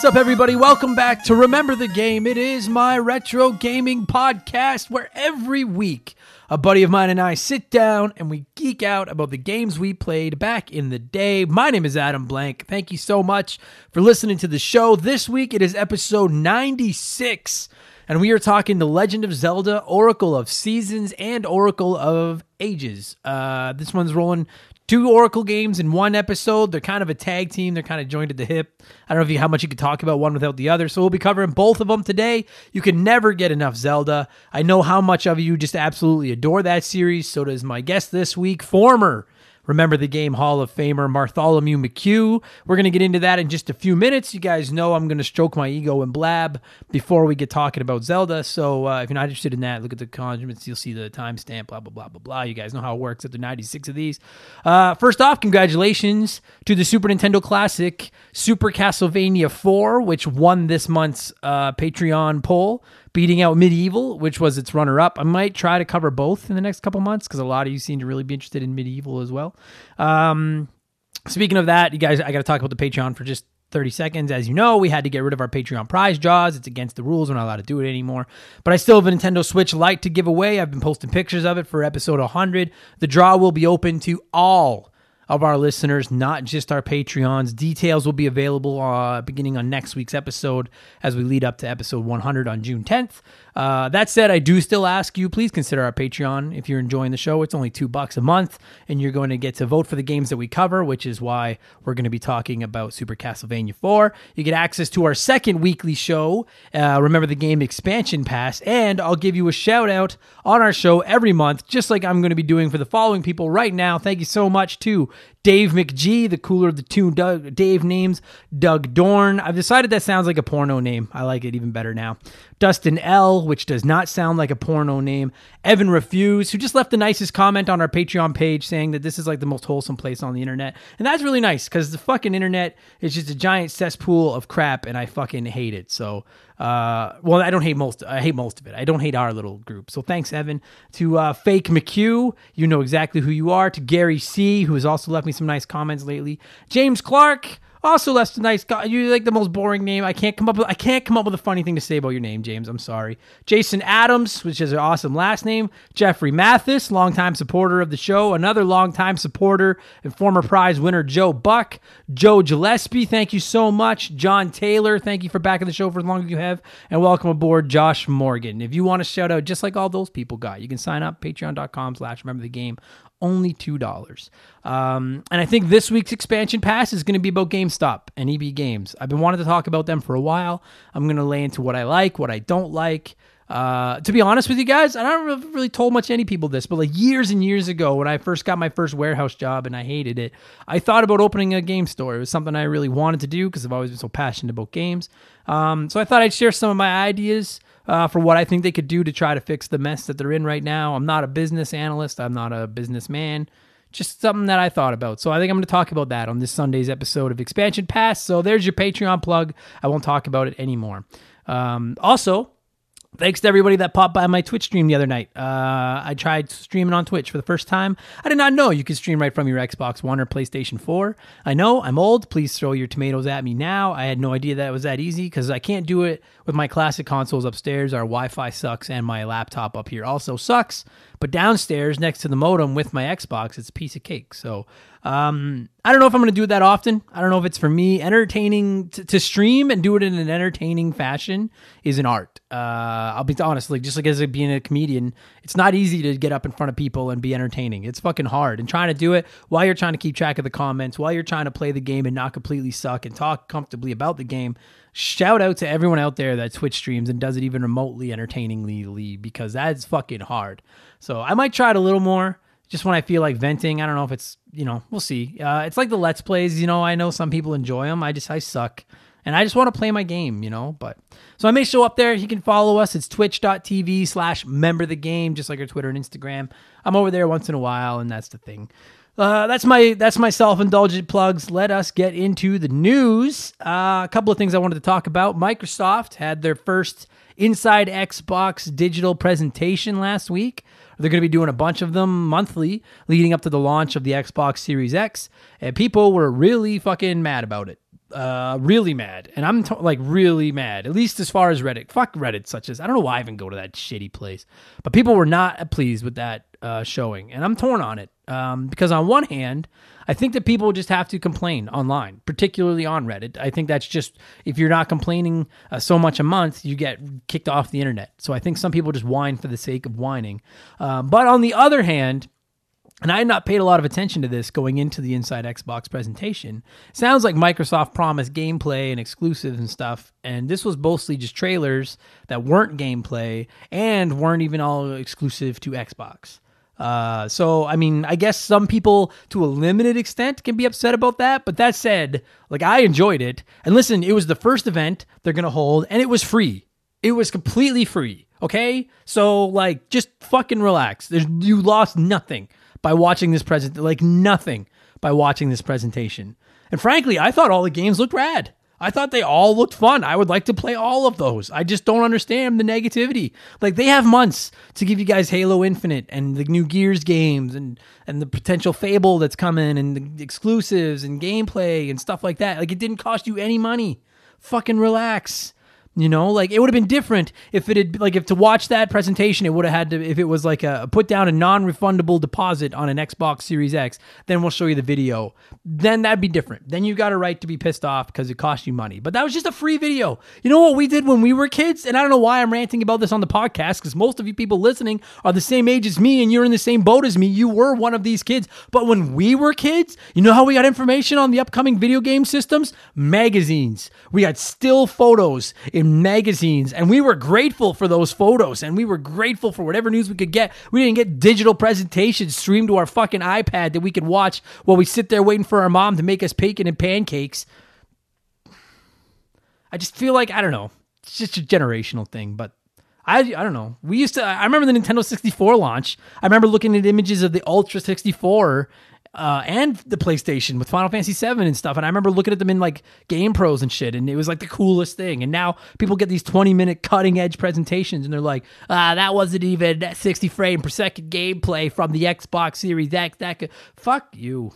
What's up, everybody? Welcome back to Remember the Game. It is my retro gaming podcast where every week a buddy of mine and I sit down and we geek out about the games we played back in the day. My name is Adam Blank. Thank you so much for listening to the show. This week it is episode 96, and we are talking The Legend of Zelda, Oracle of Seasons, and Oracle of Ages. Uh, this one's rolling two Oracle games in one episode. They're kind of a tag team. They're kind of joined at the hip. I don't know if you how much you could talk about one without the other. So we'll be covering both of them today. You can never get enough Zelda. I know how much of you just absolutely adore that series. So does my guest this week, former Remember the Game Hall of Famer Bartholomew McHugh. We're going to get into that in just a few minutes. You guys know I'm going to stroke my ego and blab before we get talking about Zelda. So uh, if you're not interested in that, look at the comments. You'll see the timestamp, blah, blah, blah, blah, blah. You guys know how it works the 96 of these. Uh, first off, congratulations to the Super Nintendo Classic Super Castlevania 4, which won this month's uh, Patreon poll beating out MediEvil, which was its runner up. I might try to cover both in the next couple months because a lot of you seem to really be interested in MediEvil as well. Um, speaking of that, you guys, I got to talk about the Patreon for just 30 seconds. As you know, we had to get rid of our Patreon prize draws. It's against the rules. We're not allowed to do it anymore. But I still have a Nintendo Switch Lite to give away. I've been posting pictures of it for episode 100. The draw will be open to all of our listeners, not just our Patreons. Details will be available uh, beginning on next week's episode as we lead up to episode 100 on June 10th. Uh, that said, I do still ask you, please consider our Patreon if you're enjoying the show. It's only two bucks a month, and you're going to get to vote for the games that we cover, which is why we're going to be talking about Super Castlevania 4. You get access to our second weekly show, uh, Remember the Game Expansion Pass, and I'll give you a shout out on our show every month, just like I'm going to be doing for the following people right now. Thank you so much to Dave McGee, the cooler of the two Doug, Dave names, Doug Dorn. I've decided that sounds like a porno name. I like it even better now. Dustin L, which does not sound like a porno name. Evan Refuse, who just left the nicest comment on our Patreon page saying that this is like the most wholesome place on the internet. And that's really nice because the fucking internet is just a giant cesspool of crap and I fucking hate it. So, uh, well, I don't hate most. I hate most of it. I don't hate our little group. So thanks, Evan. To uh, Fake McHugh, you know exactly who you are. To Gary C, who has also left me some nice comments lately. James Clark, also, less nice. You like the most boring name. I can't come up with. I can't come up with a funny thing to say about your name, James. I'm sorry. Jason Adams, which is an awesome last name. Jeffrey Mathis, longtime supporter of the show. Another longtime supporter and former prize winner, Joe Buck. Joe Gillespie, thank you so much. John Taylor, thank you for backing the show for as long as you have, and welcome aboard, Josh Morgan. If you want to shout out just like all those people got, you can sign up Patreon.com/slash Remember the Game only $2. Um, and I think this week's expansion pass is going to be about GameStop and EB Games. I've been wanting to talk about them for a while. I'm going to lay into what I like, what I don't like. Uh, to be honest with you guys, I don't really told much any people this, but like years and years ago, when I first got my first warehouse job and I hated it, I thought about opening a game store. It was something I really wanted to do because I've always been so passionate about games. Um, so I thought I'd share some of my ideas uh, for what I think they could do to try to fix the mess that they're in right now. I'm not a business analyst, I'm not a businessman. Just something that I thought about. So I think I'm going to talk about that on this Sunday's episode of Expansion Pass. So there's your Patreon plug. I won't talk about it anymore. Um, also, Thanks to everybody that popped by my Twitch stream the other night. Uh, I tried streaming on Twitch for the first time. I did not know you could stream right from your Xbox One or PlayStation 4. I know I'm old. Please throw your tomatoes at me now. I had no idea that it was that easy because I can't do it with my classic consoles upstairs. Our Wi Fi sucks and my laptop up here also sucks. But downstairs, next to the modem with my Xbox, it's a piece of cake. So um, I don't know if I'm going to do it that often. I don't know if it's for me. Entertaining t- to stream and do it in an entertaining fashion is an art. Uh, I'll be honest, like just like as being a comedian, it's not easy to get up in front of people and be entertaining. It's fucking hard. And trying to do it while you're trying to keep track of the comments, while you're trying to play the game and not completely suck and talk comfortably about the game. Shout out to everyone out there that Twitch streams and does it even remotely entertainingly because that's fucking hard. So I might try it a little more just when I feel like venting. I don't know if it's, you know, we'll see. Uh, it's like the Let's Plays, you know, I know some people enjoy them. I just, I suck. And I just want to play my game, you know, but so I may show up there. You can follow us. It's twitch.tv slash member the game, just like our Twitter and Instagram. I'm over there once in a while, and that's the thing. Uh, that's my that's my self-indulgent plugs. Let us get into the news. Uh, a couple of things I wanted to talk about. Microsoft had their first Inside Xbox digital presentation last week. They're going to be doing a bunch of them monthly leading up to the launch of the Xbox Series X, and people were really fucking mad about it. uh, really mad, and I'm t- like really mad. At least as far as Reddit, fuck Reddit, such as I don't know why I even go to that shitty place, but people were not pleased with that uh, showing, and I'm torn on it um, because on one hand, I think that people just have to complain online, particularly on Reddit. I think that's just if you're not complaining uh, so much a month, you get kicked off the internet. So I think some people just whine for the sake of whining. Um, but on the other hand, and I had not paid a lot of attention to this going into the Inside Xbox presentation. Sounds like Microsoft promised gameplay and exclusives and stuff, and this was mostly just trailers that weren't gameplay and weren't even all exclusive to Xbox. Uh, so, I mean, I guess some people to a limited extent can be upset about that. But that said, like, I enjoyed it. And listen, it was the first event they're going to hold, and it was free. It was completely free. Okay. So, like, just fucking relax. There's, you lost nothing by watching this present, like nothing by watching this presentation. And frankly, I thought all the games looked rad. I thought they all looked fun. I would like to play all of those. I just don't understand the negativity. Like they have months to give you guys Halo Infinite and the new Gears games and and the potential Fable that's coming and the exclusives and gameplay and stuff like that. Like it didn't cost you any money. Fucking relax. You know, like it would have been different if it had like if to watch that presentation, it would have had to if it was like a put down a non-refundable deposit on an Xbox Series X. Then we'll show you the video. Then that'd be different. Then you got a right to be pissed off because it cost you money. But that was just a free video. You know what we did when we were kids, and I don't know why I'm ranting about this on the podcast because most of you people listening are the same age as me, and you're in the same boat as me. You were one of these kids. But when we were kids, you know how we got information on the upcoming video game systems? Magazines. We got still photos magazines, and we were grateful for those photos, and we were grateful for whatever news we could get. We didn't get digital presentations streamed to our fucking iPad that we could watch while we sit there waiting for our mom to make us bacon and pancakes. I just feel like I don't know. It's just a generational thing, but I I don't know. We used to. I remember the Nintendo 64 launch. I remember looking at images of the Ultra 64 uh, and the PlayStation with Final Fantasy VII and stuff. And I remember looking at them in like Game Pros and shit, and it was like the coolest thing. And now people get these 20 minute cutting edge presentations, and they're like, ah, that wasn't even 60 frame per second gameplay from the Xbox Series X. That could... Fuck you.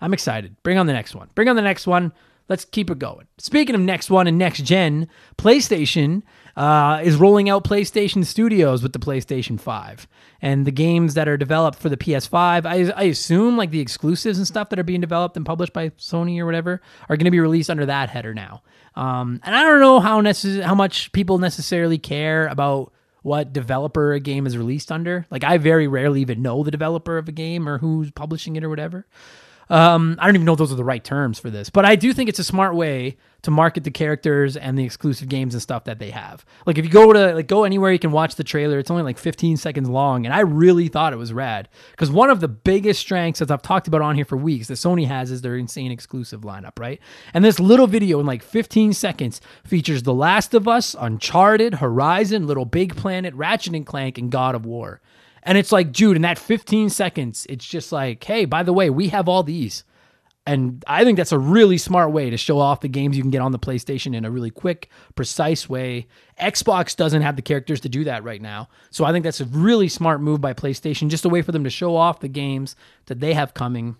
I'm excited. Bring on the next one. Bring on the next one. Let's keep it going. Speaking of next one and next gen, PlayStation uh, is rolling out PlayStation Studios with the PlayStation 5. And the games that are developed for the PS5, I, I assume like the exclusives and stuff that are being developed and published by Sony or whatever, are going to be released under that header now. Um, and I don't know how necess- how much people necessarily care about what developer a game is released under. Like I very rarely even know the developer of a game or who's publishing it or whatever. Um, I don't even know if those are the right terms for this, but I do think it's a smart way to market the characters and the exclusive games and stuff that they have. Like if you go to like go anywhere, you can watch the trailer. It's only like 15 seconds long, and I really thought it was rad because one of the biggest strengths, as I've talked about on here for weeks, that Sony has is their insane exclusive lineup, right? And this little video in like 15 seconds features The Last of Us, Uncharted, Horizon, Little Big Planet, Ratchet and Clank, and God of War. And it's like, dude, in that 15 seconds, it's just like, hey, by the way, we have all these. And I think that's a really smart way to show off the games you can get on the PlayStation in a really quick, precise way. Xbox doesn't have the characters to do that right now. So I think that's a really smart move by PlayStation, just a way for them to show off the games that they have coming.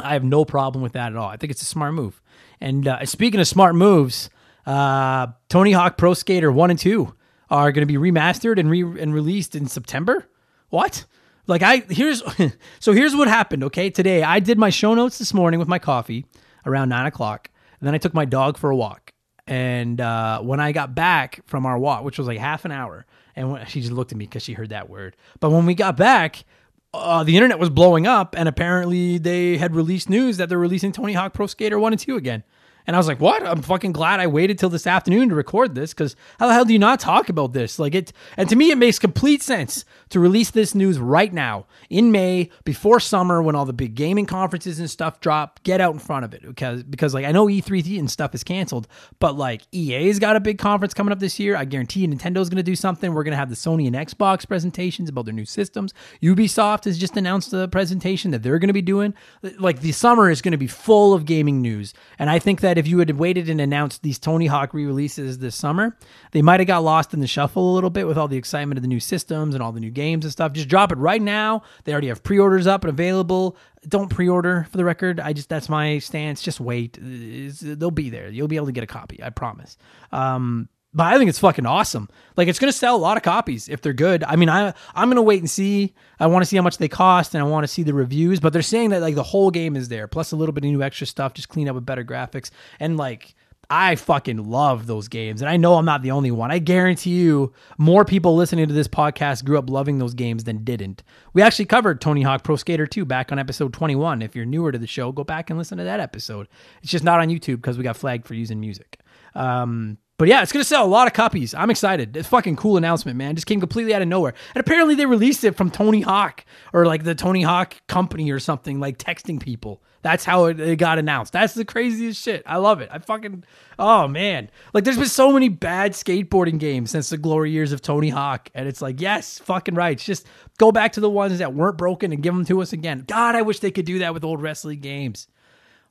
I have no problem with that at all. I think it's a smart move. And uh, speaking of smart moves, uh, Tony Hawk Pro Skater 1 and 2 are going to be remastered and, re- and released in September. What? Like I here's so here's what happened. Okay, today I did my show notes this morning with my coffee around nine o'clock, and then I took my dog for a walk. And uh, when I got back from our walk, which was like half an hour, and when, she just looked at me because she heard that word. But when we got back, uh, the internet was blowing up, and apparently they had released news that they're releasing Tony Hawk Pro Skater one and two again. And I was like, what? I'm fucking glad I waited till this afternoon to record this because how the hell do you not talk about this? Like it, and to me, it makes complete sense to release this news right now in May before summer when all the big gaming conferences and stuff drop. Get out in front of it because, because like I know E3 and stuff is canceled, but like EA's got a big conference coming up this year. I guarantee you Nintendo's going to do something. We're going to have the Sony and Xbox presentations about their new systems. Ubisoft has just announced a presentation that they're going to be doing. Like the summer is going to be full of gaming news. And I think that if you had waited and announced these Tony Hawk re-releases this summer, they might have got lost in the shuffle a little bit with all the excitement of the new systems and all the new games and stuff. Just drop it right now. They already have pre-orders up and available. Don't pre-order for the record. I just that's my stance. Just wait. It's, they'll be there. You'll be able to get a copy. I promise. Um, but I think it's fucking awesome. Like it's gonna sell a lot of copies if they're good. I mean, I I'm gonna wait and see. I want to see how much they cost and I want to see the reviews. But they're saying that like the whole game is there, plus a little bit of new extra stuff, just clean up with better graphics and like. I fucking love those games. And I know I'm not the only one. I guarantee you more people listening to this podcast grew up loving those games than didn't. We actually covered Tony Hawk Pro Skater 2 back on episode 21. If you're newer to the show, go back and listen to that episode. It's just not on YouTube because we got flagged for using music. Um, but yeah, it's gonna sell a lot of copies. I'm excited. It's fucking cool announcement, man. Just came completely out of nowhere. And apparently they released it from Tony Hawk or like the Tony Hawk company or something, like texting people. That's how it, got announced. That's the craziest shit. I love it. I fucking oh man. Like there's been so many bad skateboarding games since the glory years of Tony Hawk. And it's like, yes, fucking right. Just go back to the ones that weren't broken and give them to us again. God, I wish they could do that with old wrestling games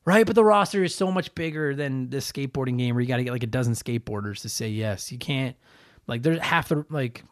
right? But the roster is so much bigger than this skateboarding game where you got to get like a dozen skateboarders to say yes. You can't like there's half the like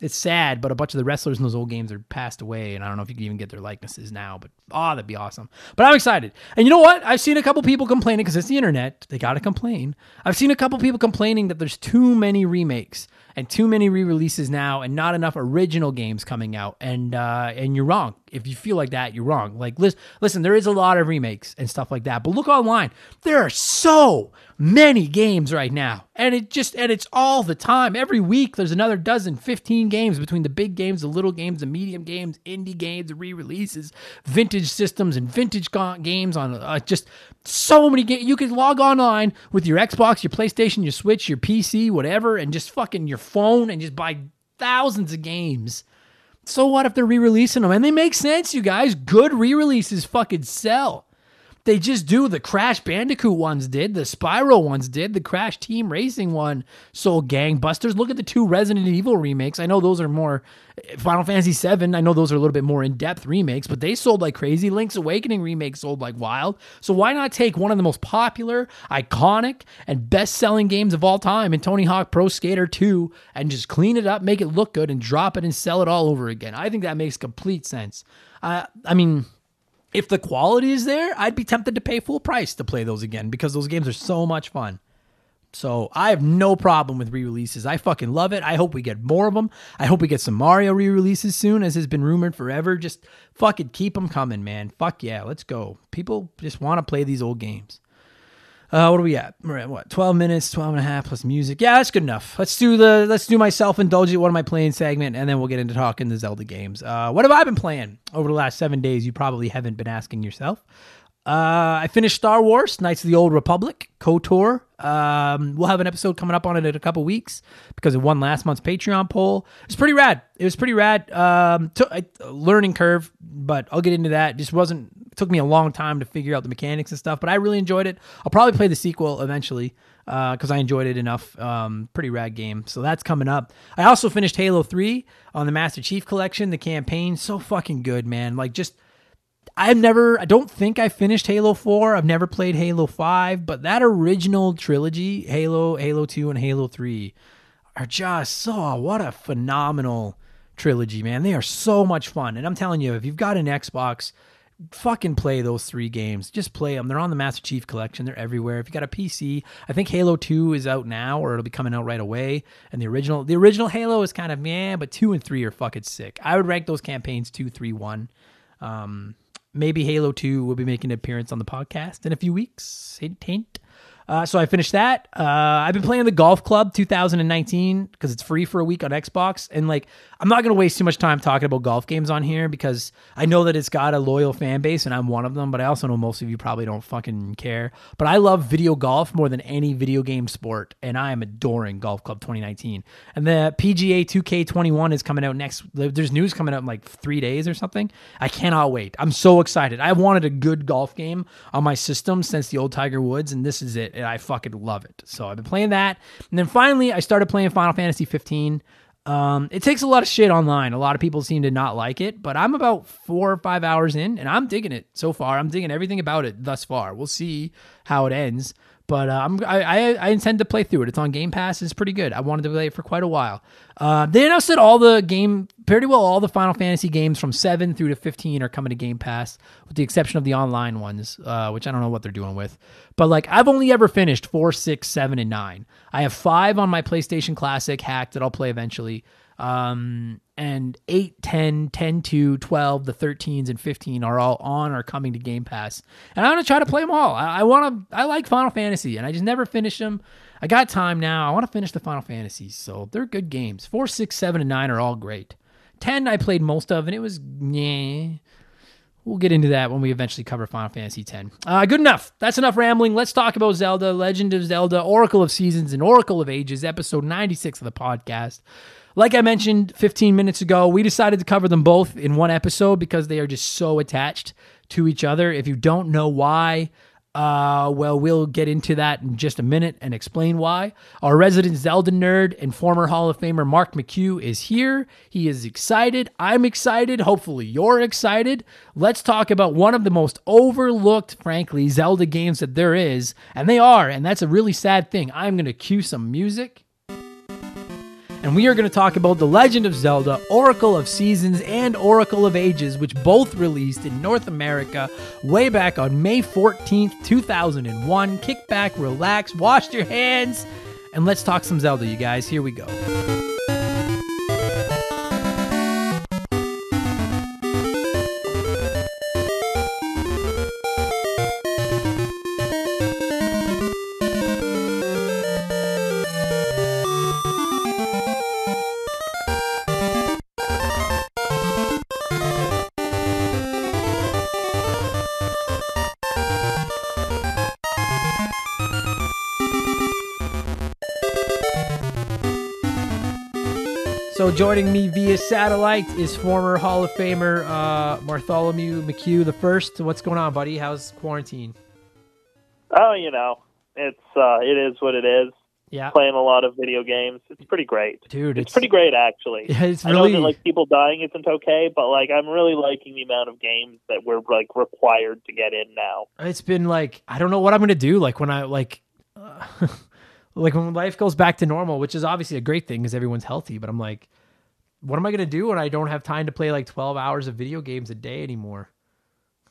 it's sad, but a bunch of the wrestlers in those old games are passed away, and I don't know if you can even get their likenesses now. But oh, that'd be awesome. But I'm excited. And you know what? I've seen a couple people complaining because it's the internet. They got to complain. I've seen a couple people complaining that there's too many remakes and too many re-releases now, and not enough original games coming out. And uh, and you're wrong. If you feel like that, you're wrong. Like listen, listen, there is a lot of remakes and stuff like that. But look online. There are so many games right now. And it just and it's all the time. Every week there's another dozen, 15 games between the big games, the little games, the medium games, indie games, re-releases, vintage systems and vintage games on uh, just so many games. You can log online with your Xbox, your PlayStation, your Switch, your PC, whatever and just fucking your phone and just buy thousands of games. So what if they're re-releasing them? And they make sense, you guys. Good re-releases fucking sell. They just do. The Crash Bandicoot ones did. The Spyro ones did. The Crash Team Racing one sold gangbusters. Look at the two Resident Evil remakes. I know those are more Final Fantasy VII. I know those are a little bit more in depth remakes, but they sold like crazy. Link's Awakening remake sold like wild. So why not take one of the most popular, iconic, and best selling games of all time in Tony Hawk Pro Skater 2 and just clean it up, make it look good, and drop it and sell it all over again? I think that makes complete sense. Uh, I mean, if the quality is there, I'd be tempted to pay full price to play those again because those games are so much fun. So I have no problem with re-releases. I fucking love it. I hope we get more of them. I hope we get some Mario re-releases soon, as has been rumored forever. Just fucking keep them coming, man. Fuck yeah, let's go. People just want to play these old games. Uh, what are we at? We're at what? 12 minutes, 12 and a half plus music. Yeah, that's good enough. Let's do the let's do my self-indulgent what am I playing segment and then we'll get into talking the Zelda games. Uh, what have I been playing over the last 7 days? You probably haven't been asking yourself. Uh, I finished Star Wars: Knights of the Old Republic KOTOR. Um, we'll have an episode coming up on it in a couple weeks because it won last month's Patreon poll. It's pretty rad. It was pretty rad. Um, t- learning curve, but I'll get into that. Just wasn't took me a long time to figure out the mechanics and stuff, but I really enjoyed it. I'll probably play the sequel eventually because uh, I enjoyed it enough. Um, pretty rad game. So that's coming up. I also finished Halo 3 on the Master Chief Collection, the campaign. So fucking good, man. Like, just. I've never, I don't think I finished Halo 4. I've never played Halo 5, but that original trilogy, Halo, Halo 2, and Halo 3, are just so, what a phenomenal trilogy, man. They are so much fun. And I'm telling you, if you've got an Xbox, fucking play those three games. Just play them. They're on the Master Chief Collection. They're everywhere. If you got a PC, I think Halo Two is out now, or it'll be coming out right away. And the original, the original Halo is kind of yeah, but two and three are fucking sick. I would rank those campaigns two, three, one. Um, maybe Halo Two will be making an appearance on the podcast in a few weeks. Hint, hint. Uh, so I finished that. Uh, I've been playing the Golf Club 2019 because it's free for a week on Xbox. And like, I'm not going to waste too much time talking about golf games on here because I know that it's got a loyal fan base and I'm one of them, but I also know most of you probably don't fucking care. But I love video golf more than any video game sport. And I am adoring Golf Club 2019. And the PGA 2K21 is coming out next. There's news coming out in like three days or something. I cannot wait. I'm so excited. I wanted a good golf game on my system since the old Tiger Woods, and this is it and I fucking love it. So I've been playing that, and then finally I started playing Final Fantasy 15. Um, it takes a lot of shit online. A lot of people seem to not like it, but I'm about four or five hours in, and I'm digging it so far. I'm digging everything about it thus far. We'll see how it ends. But uh, I'm, I, I, intend to play through it. It's on Game Pass. It's pretty good. I wanted to play it for quite a while. Uh, they announced that all the game, pretty well all the Final Fantasy games from 7 through to 15 are coming to Game Pass, with the exception of the online ones, uh, which I don't know what they're doing with. But like, I've only ever finished 4, 6, 7, and 9. I have 5 on my PlayStation Classic hacked that I'll play eventually. Um, and 8, 10, 10, 2, 12, the 13s, and 15 are all on or coming to Game Pass. And I'm going to try to play them all. I, I want to, I like Final Fantasy, and I just never finish them. I got time now. I want to finish the Final Fantasies, so they're good games. 4, 6, 7, and 9 are all great. 10 I played most of, and it was, yeah. We'll get into that when we eventually cover Final Fantasy X. Uh, good enough. That's enough rambling. Let's talk about Zelda, Legend of Zelda, Oracle of Seasons, and Oracle of Ages, episode 96 of the podcast. Like I mentioned 15 minutes ago, we decided to cover them both in one episode because they are just so attached to each other. If you don't know why, uh, well, we'll get into that in just a minute and explain why. Our resident Zelda nerd and former Hall of Famer Mark McHugh is here. He is excited. I'm excited. Hopefully, you're excited. Let's talk about one of the most overlooked, frankly, Zelda games that there is. And they are, and that's a really sad thing. I'm going to cue some music and we are going to talk about The Legend of Zelda, Oracle of Seasons, and Oracle of Ages, which both released in North America way back on May 14th, 2001. Kick back, relax, wash your hands, and let's talk some Zelda, you guys. Here we go. So joining me via satellite is former Hall of Famer uh, Bartholomew McHugh the first. What's going on, buddy? How's quarantine? Oh, you know, it's uh, it is what it is. Yeah, playing a lot of video games. It's pretty great, dude. It's, it's pretty great actually. Yeah, it's I really know that like people dying isn't okay, but like I'm really liking the amount of games that we're like required to get in now. It's been like I don't know what I'm gonna do. Like when I like. Uh, like when life goes back to normal, which is obviously a great thing because everyone's healthy. But I'm like, what am I gonna do when I don't have time to play like 12 hours of video games a day anymore?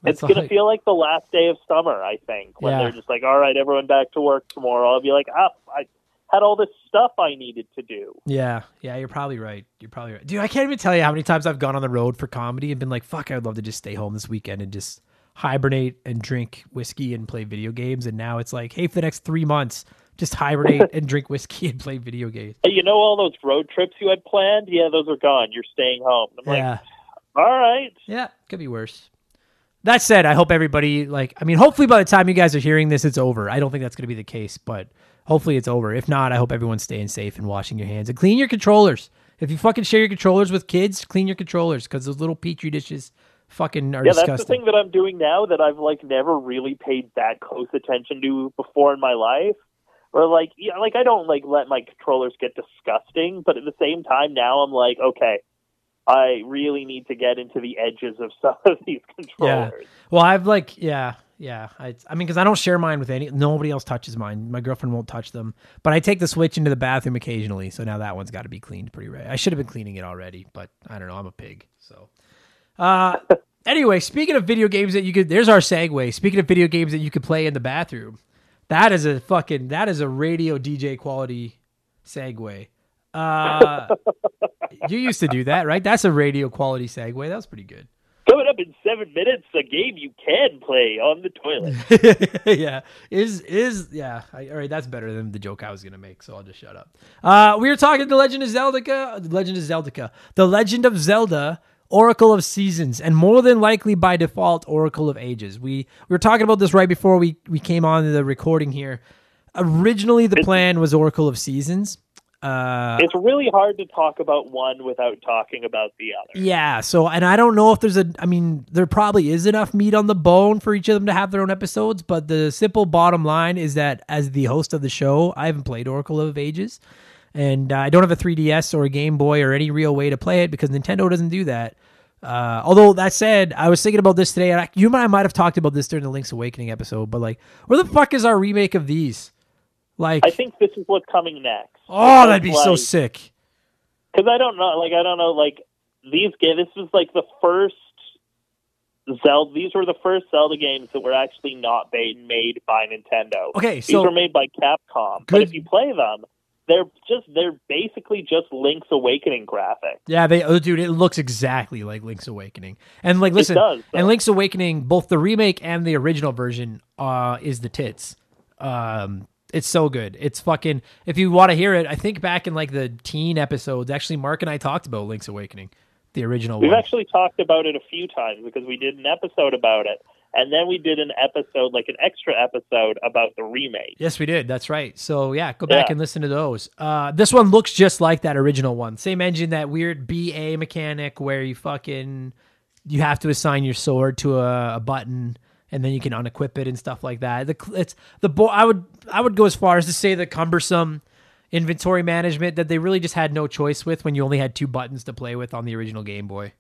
That's it's gonna like, feel like the last day of summer, I think, when yeah. they're just like, all right, everyone back to work tomorrow. I'll be like, ah, I had all this stuff I needed to do. Yeah, yeah, you're probably right. You're probably right, dude. I can't even tell you how many times I've gone on the road for comedy and been like, fuck, I'd love to just stay home this weekend and just hibernate and drink whiskey and play video games. And now it's like, hey, for the next three months just hibernate and drink whiskey and play video games. Hey, you know all those road trips you had planned? Yeah, those are gone. You're staying home. I'm yeah. like, all right. Yeah, could be worse. That said, I hope everybody like. I mean, hopefully by the time you guys are hearing this, it's over. I don't think that's going to be the case, but hopefully it's over. If not, I hope everyone's staying safe and washing your hands and clean your controllers. If you fucking share your controllers with kids, clean your controllers because those little petri dishes fucking are yeah, disgusting. that's the thing that I'm doing now that I've like never really paid that close attention to before in my life or like yeah, like I don't like let my controllers get disgusting, but at the same time now I'm like, okay, I really need to get into the edges of some of these controllers. Yeah. Well, I've like yeah, yeah. I I mean cuz I don't share mine with any nobody else touches mine. My girlfriend won't touch them. But I take the Switch into the bathroom occasionally, so now that one's got to be cleaned pretty right. I should have been cleaning it already, but I don't know, I'm a pig. So uh anyway, speaking of video games that you could there's our segue. Speaking of video games that you could play in the bathroom. That is a fucking that is a radio DJ quality segue. Uh, you used to do that, right? That's a radio quality segue. That was pretty good. Coming up in seven minutes, a game you can play on the toilet. yeah, is is yeah. I, all right, that's better than the joke I was gonna make. So I'll just shut up. Uh, we were talking the Legend of Zelda. The Legend of Zelda. The Legend of Zelda Oracle of Seasons, and more than likely by default, Oracle of Ages. We we were talking about this right before we we came on the recording here. Originally, the plan was Oracle of Seasons. Uh, it's really hard to talk about one without talking about the other. Yeah. So, and I don't know if there's a. I mean, there probably is enough meat on the bone for each of them to have their own episodes. But the simple bottom line is that as the host of the show, I haven't played Oracle of Ages and uh, I don't have a 3DS or a Game Boy or any real way to play it because Nintendo doesn't do that. Uh, although that said, I was thinking about this today. And I, you and I might have talked about this during the Link's Awakening episode, but like, where the fuck is our remake of these? Like, I think this is what's coming next. oh, that'd be so sick. Because I don't know, like I don't know, like these games. This was like the first Zelda. These were the first Zelda games that were actually not made by Nintendo. Okay, These so were made by Capcom. But if you play them, they're just they're basically just Link's Awakening graphics. yeah, they, oh, dude, it looks exactly like Link's Awakening. And like, listen, does, and Link's Awakening, both the remake and the original version, uh, is the tits. Um, it's so good. It's fucking. If you want to hear it, I think back in like the teen episodes, actually, Mark and I talked about Link's Awakening, the original We've one. actually talked about it a few times because we did an episode about it, and then we did an episode, like an extra episode, about the remake. Yes, we did. That's right. So yeah, go back Yeah. and listen to those. Uh, this one looks just like that original one. Same engine, that weird BA mechanic where you fucking you have to assign your sword to a, a button and then you can unequip it and stuff like that. The it's the bo- I would I would go as far as to say the cumbersome inventory management that they really just had no choice with when you only had two buttons to play with on the original Game Boy.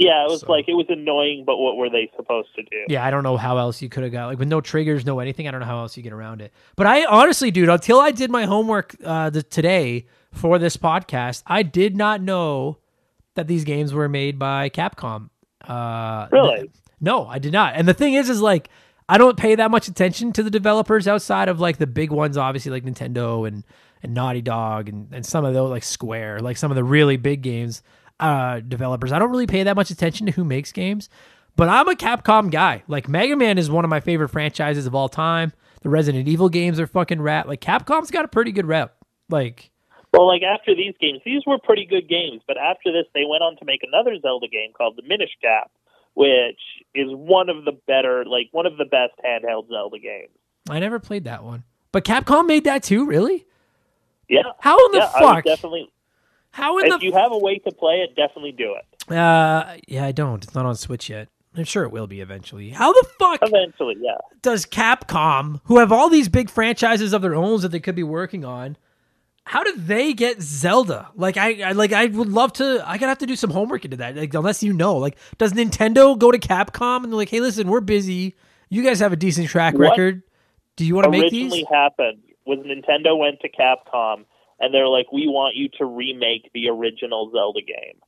Yeah, it was So- like it was annoying, but what were they supposed to do? Yeah, I don't know how else you could have got like with no triggers, no anything. I don't know how else you get around it. But I honestly, dude, until I did my homework uh, the, today for this podcast, I did not know that these games were made by Capcom. Uh, Really? no, I did not. And the thing is, is like I don't pay that much attention to the developers outside of like the big ones, obviously like Nintendo and and Naughty Dog and and some of those like Square, like some of the really big games uh developers. I don't really pay that much attention to who makes games. But I'm a Capcom guy. Like Mega Man is one of my favorite franchises of all time. The Resident Evil games are fucking rat. Like Capcom's got a pretty good rep. Like Well, like after these games, these were pretty good games, but after this, they went on to make another Zelda game called The Minish Cap, which is one of the better, like one of the best handheld Zelda games. I never played that one. But Capcom made that too, really? Yeah, How in the yeah, fuck? definitely. How in If the you have a way to play it, definitely do it. Uh, yeah, I don't. It's not on Switch yet. I'm sure it will be eventually. How the fuck Eventually, yeah. does Capcom, who have all these big franchises of their own that they could be working on, how did they get Zelda? Like I, I like I would love to. I gotta have to do some homework into that. Like unless you know, like does Nintendo go to Capcom and they're like, hey, listen, we're busy. You guys have a decent track What record. Do you want to make Originally these? happened was Nintendo went to Capcom and they're like, "We want you to remake the original Zelda game.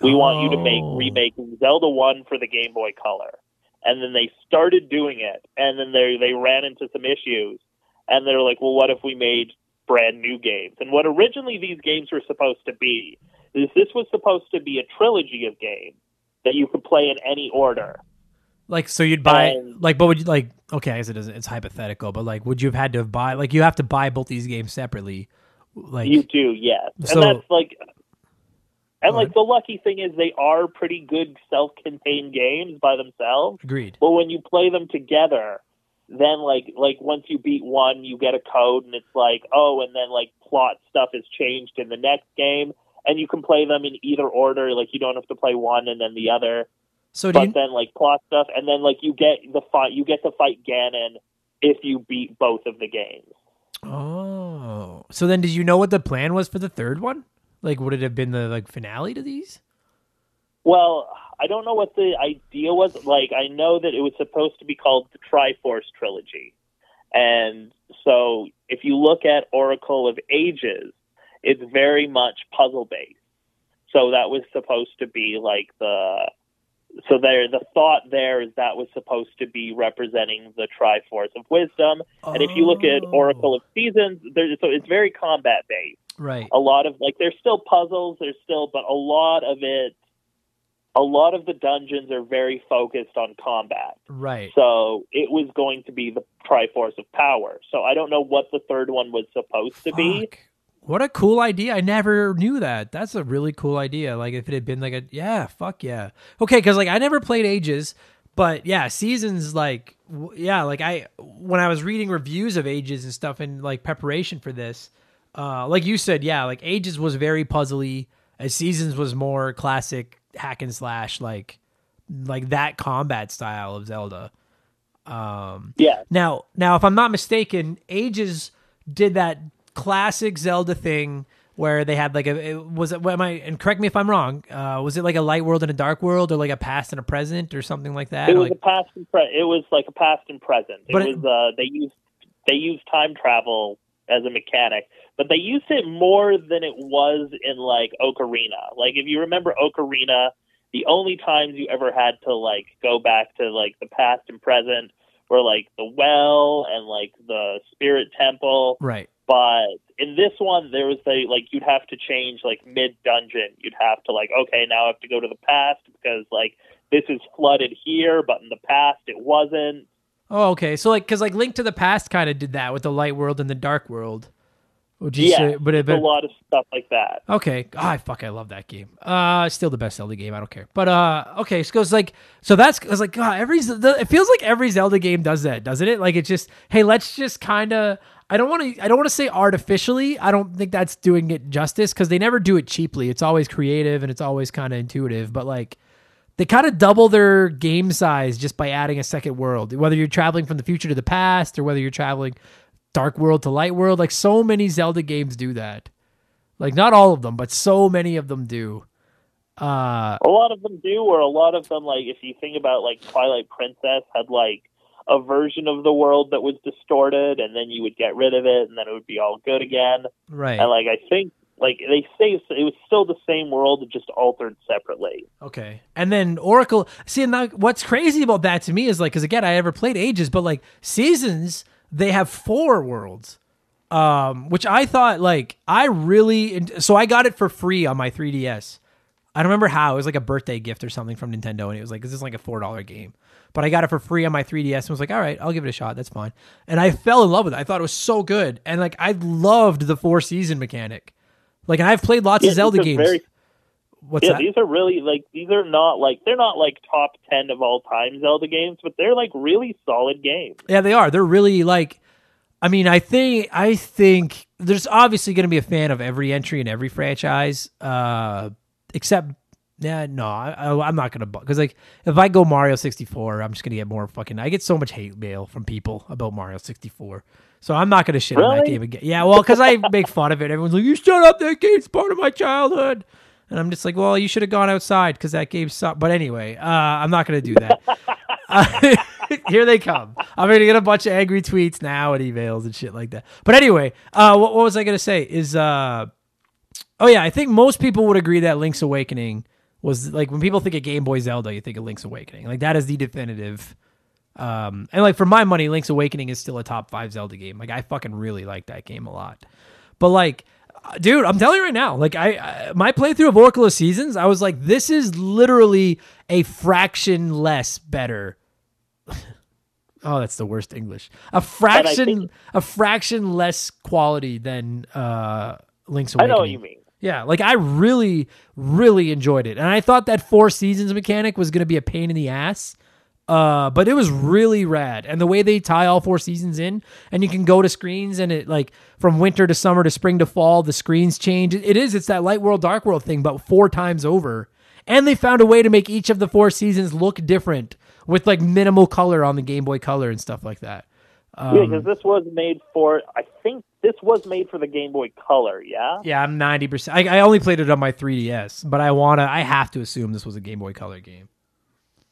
We want you to make Oh. remake Zelda One for the Game Boy Color." And then they started doing it, and then they they ran into some issues, and they're like, "Well, what if we made brand new games?" And what originally these games were supposed to be is this was supposed to be a trilogy of games that you could play in any order. Like so, you'd buy Um, like, but would you like? Okay, I guess it doesn't. It's hypothetical, but like, would you have had to have buy like you have to buy both these games separately? Like, You do, yes. And that's like and like the lucky thing is they are pretty good self-contained games by themselves. agreed. But when you play them together, then like like once you beat one, you get a code and it's like, oh, and then like plot stuff is changed in the next game and you can play them in either order, like you don't have to play one and then the other. So do But you, then like plot stuff and then like you get the fight you get to fight Ganon if you beat both of the games. Oh, Oh. so then did you know what the plan was for the third one? Like, would it have been the like finale to these? Well, I don't know what the idea was. Like, I know that it was supposed to be called the Triforce Trilogy. And so if you look at Oracle of Ages, it's very much puzzle based. So that was supposed to be like the. So there, the thought there is that was supposed to be representing the Triforce of Wisdom. And if you look at Oh. Oracle of Seasons, there's, so it's very combat based right? a lot of like there's still puzzles there's still but a lot of it a lot of the dungeons are very focused on combat Right. so it was going to be the triforce of power so i don't know what the third one was supposed to be Fuck. What a cool idea! I never knew that. That's a really cool idea. Like if it had been like a yeah, fuck yeah. Okay, because like I never played Ages, but yeah, seasons like w- yeah, like I when I was reading reviews of Ages and stuff in like preparation for this, uh, like you said, yeah, like Ages was very puzzly. As Seasons was more classic hack and slash, like like that combat style of Zelda. Um, yeah now, now, if I'm not mistaken, Ages did that classic Zelda thing where they had like a it, was it? What am I? And correct me if I'm wrong. Uh, was it like a light world and a dark world, or like a past and a present, or something like that? It was like, a past and pre- It was like a past and present. It But it- was uh, they used they used time travel as a mechanic, but they used it more than it was in like Ocarina. Like if you remember Ocarina, the only times you ever had to like go back to like the past and present were like the well and like the spirit temple. right. But in this one, there was a like you'd have to change like mid dungeon. You'd have to like okay now I have to go to the past because like this is flooded here, but in the past it wasn't. Oh, okay. So like, because like Link to the Past kind of did that with the light world and the dark world. Would you Yeah, say? But it, a lot of stuff like that. Okay. Ah, fuck, I love that game. Uh, still the best Zelda game. I don't care. But uh, okay. So it's like, so that's it's like, God, every it feels like every Zelda game does that, doesn't it? Like it's just, hey, let's just kind of. I don't want to. I don't want to say artificially. I don't think that's doing it justice because they never do it cheaply. It's always creative and it's always kind of intuitive. But like, they kind of double their game size just by adding a second world. Whether you're traveling from the future to the past or whether you're traveling dark world to light world, like so many Zelda games do that. Like not all of them, but so many of them do. Uh A lot of them do, or a lot of them like if you think about like Twilight Princess had like a version of the world that was distorted, and then you would get rid of it, and then it would be all good again. right. And like I think like they say it was still the same world, just altered separately. Okay. And then Oracle, see, now what's crazy about that to me is like, because again, I never played Ages, but like Seasons, they have four worlds, um, which I thought like I really, so I got it for free on my 3DS. I don't remember how. It was like a birthday gift or something from Nintendo, and it was like, this is like a $4 game. But I got it for free on my 3DS and was like, all right, I'll give it a shot. That's fine. And I fell in love with it. I thought it was so good. And like, I loved the four season mechanic. Like, and I've played lots Yeah, of Zelda games. very- What's yeah, that? these are really like these are not like they're not like top ten of all time Zelda games, but they're like really solid games. Yeah, they are. They're really like. I mean, I think I think there's obviously going to be a fan of every entry in every franchise, uh, except yeah, no, I, I'm not going to because like if I go Mario 64, I'm just going to get more fucking. I get so much hate mail from people about Mario 64, so I'm not going to shit on that game again. Yeah, well, because I make fun of it. Everyone's like, "You shut up! That game's part of my childhood." And I'm just like, well, you should have gone outside because that game sucked. But anyway, uh, I'm not going to do that. Uh, here they come. I'm going to get a bunch of angry tweets now and emails and shit like that. But anyway, uh, what, what was I going to say? Is uh, oh yeah, I think most people would agree that Link's Awakening was like when people think of Game Boy Zelda, you think of Link's Awakening. Like that is the definitive. Um, and like for my money, Link's Awakening is still a top five Zelda game. Like I fucking really like that game a lot. But like, uh, dude, I'm telling you right now, like I, I my playthrough of Oracle of Seasons, I was like, this is literally a fraction less better. oh, that's the worst English. A fraction, think- a fraction less quality than uh Link's I know what you mean. Yeah, like I really, really enjoyed it, and I thought that four seasons mechanic was going to be a pain in the ass. Uh, but it was really rad, and the way they tie all four seasons in, and you can go to screens, and it like from winter to summer to spring to fall, the screens change. It- is, it's that light world, dark world thing, but four times over. And they found a way to make each of the four seasons look different with like minimal color on the Game Boy Color and stuff like that. yeah, Um, because this was made for. I think this was made for the Game Boy Color. Yeah. Yeah, I'm ninety percent. I, I only played it on my 3DS, but I wanna. I have to assume this was a Game Boy Color game.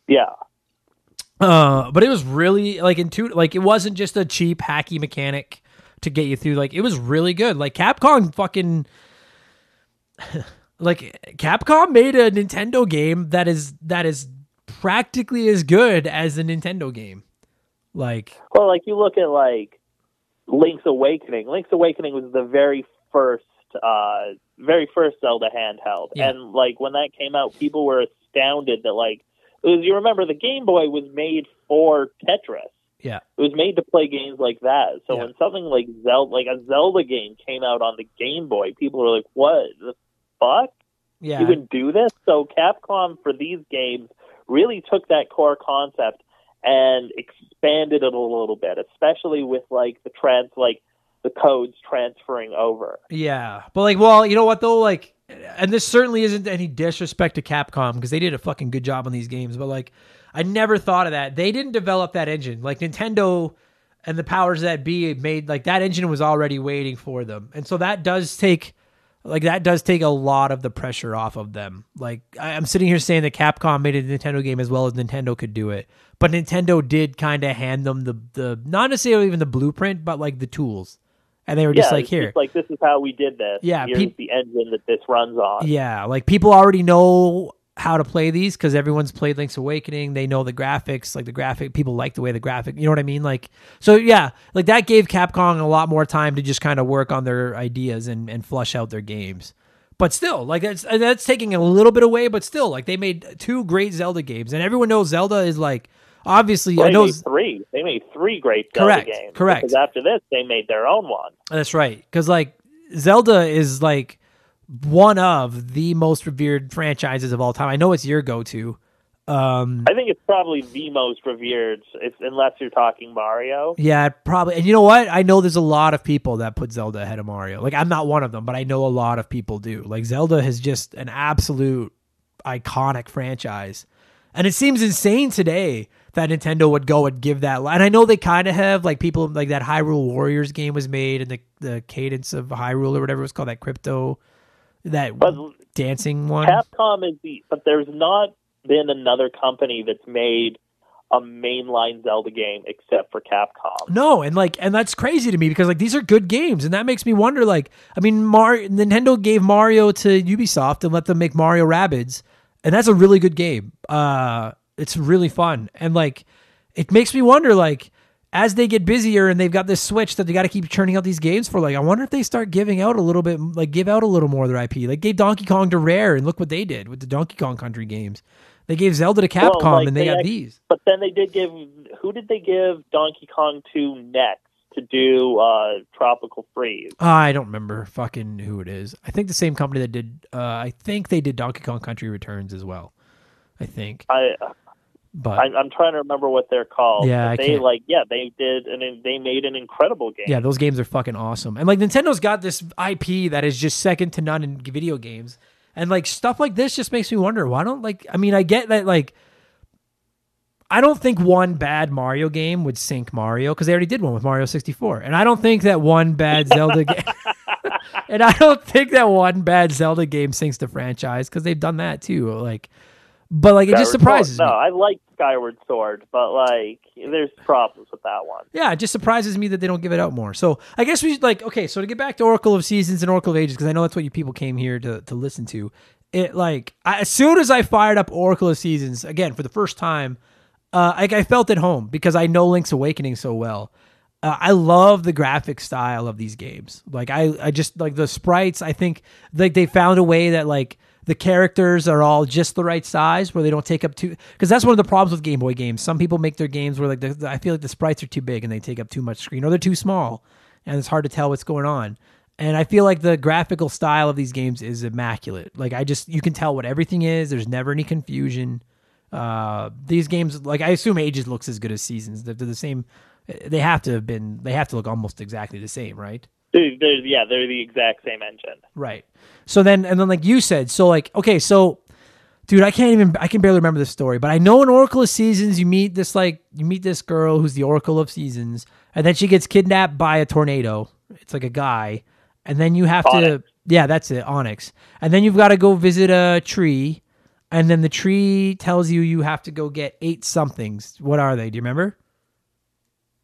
Yeah. Uh, but it was really like intuitive. Like it wasn't just a cheap hacky mechanic to get you through. Like it was really good. Like Capcom fucking. like Capcom made a Nintendo game that is that is practically as good as a Nintendo game. Like Well, like you look at like Link's Awakening. Link's Awakening was the very first, uh, very first Zelda handheld, Yeah. and like when that came out, people were astounded that like because you remember the Game Boy was made for Tetris. yeah, It was made to play games like that. So Yeah. when something like Zelda, like a Zelda game, came out on the Game Boy, people were like, "What the fuck? yeah. You can do this?" So Capcom for these games really took that core concept and expanded it a little bit, especially with like the trans, like the codes transferring over. Yeah, but like, well, you know what though, like, and this certainly isn't any disrespect to Capcom because they did a fucking good job on these games. But like, I never thought of that. They didn't develop that engine. Like Nintendo and the powers that be made like that engine was already waiting for them, and so that does take like that does take a lot of the pressure off of them. Like I, I'm sitting here saying that Capcom made a Nintendo game as well as Nintendo could do it, but Nintendo did kind of hand them the the not necessarily even the blueprint, but like the tools, and they were just yeah, like here. just like this is how we did this. Yeah, here's peop- the engine that this runs on. Yeah, like people already know how to play these because everyone's played Link's Awakening. They know the graphics, like the graphic. People like the way the graphic. You know what I mean? Like so, yeah. Like that gave Capcom a lot more time to just kind of work on their ideas and and flush out their games. But still, like that's that's taking a little bit away. But still, like they made two great Zelda games, and everyone knows Zelda is like obviously. Well, I know three. They made three great Zelda Correct, games. correct. Because after this, they made their own one. That's right. Because like Zelda is like one of the most revered franchises of all time. I know it's your go-to. Um, I think it's probably the most revered, if, unless you're talking Mario. yeah, probably. And you know what? I know there's a lot of people that put Zelda ahead of Mario. Like I'm not one of them, but I know a lot of people do. Like Zelda has just an absolute iconic franchise. And it seems insane today that Nintendo would go and give that. And I know they kind of have like people like that Hyrule Warriors game was made and the the Cadence of Hyrule or whatever it was called that crypto that But dancing one. Capcom is the, but there's not been another company that's made a mainline Zelda game except for Capcom. No, and like, and that's crazy to me because like these are good games, and that makes me wonder. Like, I mean, Mar- Nintendo gave Mario to Ubisoft and let them make Mario Rabbids, and that's a really good game. Uh, it's really fun, and like, it makes me wonder. Like, as they get busier and they've got this switch that they got to keep churning out these games for, like, I wonder if they start giving out a little bit, like, give out a little more of their IP. Like, gave Donkey Kong to Rare, and look what they did with the Donkey Kong Country games. They gave Zelda to Capcom, Well, like, and they, they got these. But then they did give who did they give Donkey Kong to next to do uh, Tropical Freeze? I don't remember fucking who it is. I think the same company that did. Uh, I think they did Donkey Kong Country Returns as well. I think, I, but I I'm trying to remember what they're called. Yeah, they can't- like yeah they did and they made an incredible game. yeah, those games are fucking awesome. And like Nintendo's got this IP that is just second to none in video games. And like stuff like this just makes me wonder why don't like I mean I get that like I don't think one bad Mario game would sink Mario because they already did one with Mario 64. And I don't think that one bad Zelda game and I don't think that one bad Zelda game sinks the franchise because they've done that too. Like but like it just surprises Sword. me. No, I like Skyward Sword, but like there's problems with that one. Yeah, it just surprises me that they don't give it out more. So I guess we should like okay. So to get back to Oracle of Seasons and Oracle of Ages, because I know that's what you people came here to to listen to. It like I, as soon as I fired up Oracle of Seasons again for the first time, uh, like I felt at home because I know Link's Awakening so well. Uh, I love the graphic style of these games. Like I, I just like the sprites. I think like they found a way that like the characters are all just the right size where they don't take up too. Because that's one of the problems with Game Boy games. Some people make their games where like the, I feel like the sprites are too big and they take up too much screen, or they're too small, and it's hard to tell what's going on. And I feel like the graphical style of these games is immaculate. Like I just you can tell what everything is. There's never any confusion. Uh, these games, like I assume, Ages looks as good as Seasons. They're, they're the same. They have to have been. They have to look almost exactly the same, right? They're, they're, yeah, they're the exact same engine. Right. So then, and then, like you said, so like, okay, so, dude, I can't even, I can barely remember this story, but I know in Oracle of Seasons, you meet this, like, you meet this girl who's the Oracle of Seasons, and then she gets kidnapped by a tornado. It's like a guy. And then you have to, yeah, that's it, Onyx. And then you've got to go visit a tree, and then the tree tells you you have to go get eight somethings. What are they? Do you remember?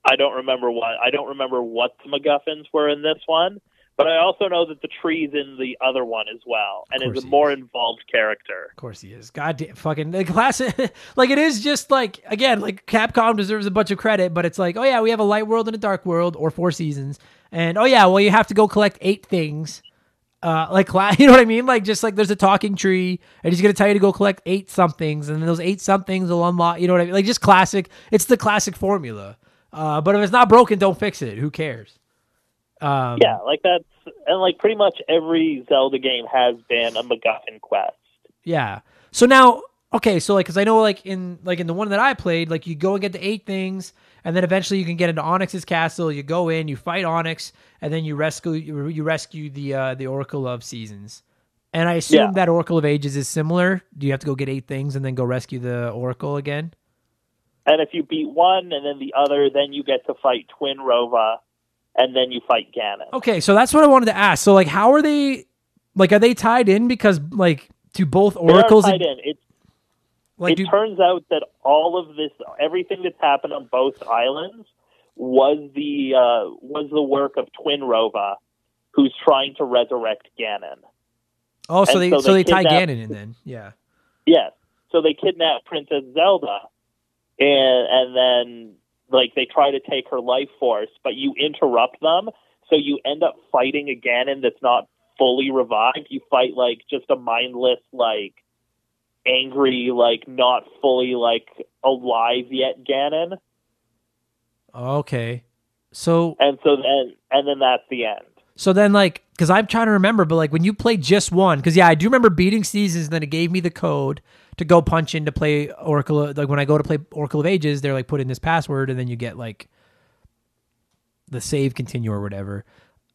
I don't remember what I don't remember what the MacGuffins were in this one, but I also know that the tree's in the other one as well, and is a more involved character. Of course he is. God damn, fucking the classic. like it is just like again, like Capcom deserves a bunch of credit, but it's like, oh yeah, we have a light world and a dark world, or four seasons, and oh yeah, well you have to go collect eight things. Uh, like cla- you know what I mean? Like just like there's a talking tree, and he's gonna tell you to go collect eight somethings, and then those eight somethings will unlock. You know what I mean? Like just classic. It's the classic formula. Uh, but if it's not broken, don't fix it. Who cares? Um, Yeah, like that's and like pretty much every Zelda game has been a MacGuffin quest. Yeah. So now, okay, so like, cause I know like in like in the one that I played, like you go and get the eight things, and then eventually you can get into Onyx's castle. You go in, you fight Onyx, and then you rescue you, rescue the uh, the Oracle of Seasons. And I assume Yeah. that Oracle of Ages is similar. Do you have to go get eight things and then go rescue the Oracle again? And if you beat one and then the other, then you get to fight Twinrova, and then you fight Ganon. Okay, so that's what I wanted to ask. So like, how are they? Like, are they tied in because like to both oracles? They are tied in. It's Like, it do, turns out that all of this, everything that's happened on both islands, was the uh, was the work of Twinrova, who's trying to resurrect Ganon. oh, so and they so so they, they tie Ganon in then. Yeah. Yes. So they kidnap Princess Zelda, and and then like they try to take her life force, but you interrupt them, so you end up fighting a Ganon that's not fully revived. You fight like just a mindless, like angry, like not fully like alive yet Ganon, Okay. So and so then and then that's the end. So then, like, because I'm trying to remember, but like when you play just one, because yeah, I do remember beating seasons. And then it gave me the code to go punch in to play Oracle. Like when I go to play Oracle of Ages, they're like put in this password, and then you get like the save continue or whatever.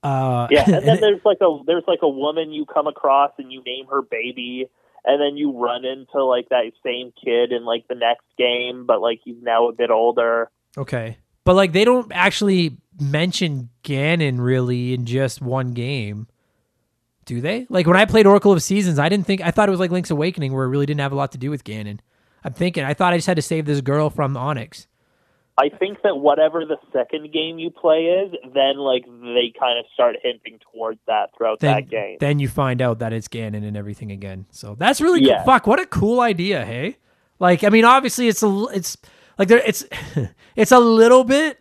Uh, Yeah, and then there's like a there's like a woman you come across and you name her baby, and then you run into like that same kid in like the next game, but like he's now a bit older. okay, but like they don't actually mention Ganon really in just one game. Do they? Like when I played Oracle of Seasons, I didn't think I thought it was like Link's Awakening where it really didn't have a lot to do with Ganon. I'm thinking I thought I just had to save this girl from Onyx. I think that whatever the second game you play is, then like they kind of start hinting towards that throughout then, that game. then you find out that it's Ganon and everything again. So that's really Yeah. cool. fuck. What a cool idea, hey? Like, I mean, obviously, it's a, it's like there, it's, it's a little bit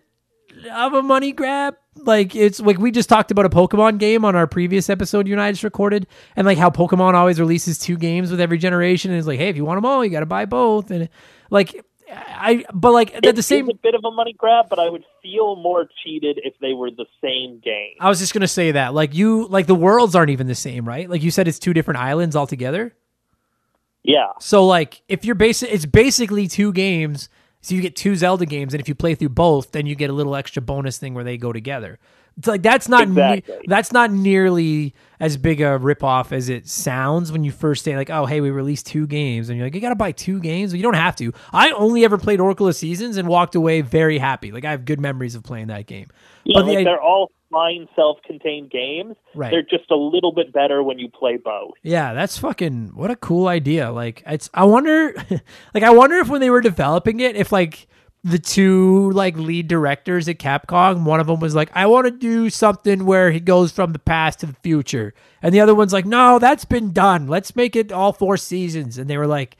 of a money grab. Like it's like we just talked about a Pokemon game on our previous episode you and I just recorded, and like how Pokemon always releases two games with every generation, and it's like, hey, if you want them all, you got to buy both, and like. I but like at It the same a bit of a money grab, but I would feel more cheated if they were the same game. I was just gonna say that like you like the worlds aren't even the same, right? Like you said, it's two different islands altogether. Yeah, So like if you're basic, it's basically two games. So you get two Zelda games, and if you play through both, then you get a little extra bonus thing where they go together. It's like that's not ne- that's not nearly as big a ripoff as it sounds when you first say like, oh hey, we released two games, and you're like, you gotta buy two games. Well, You don't have to. I only ever played Oracle of Seasons and walked away very happy. Like I have good memories of playing that game. yeah, But like i- they're all fine, self-contained games. Right. They're just a little bit better when you play both. Yeah, that's fucking what a cool idea. Like it's I wonder like I wonder if when they were developing it if like the two like lead directors at Capcom, one of them was like I want to do something where he goes from the past to the future. And the other one's like no, that's been done. Let's make it all four seasons. And they were like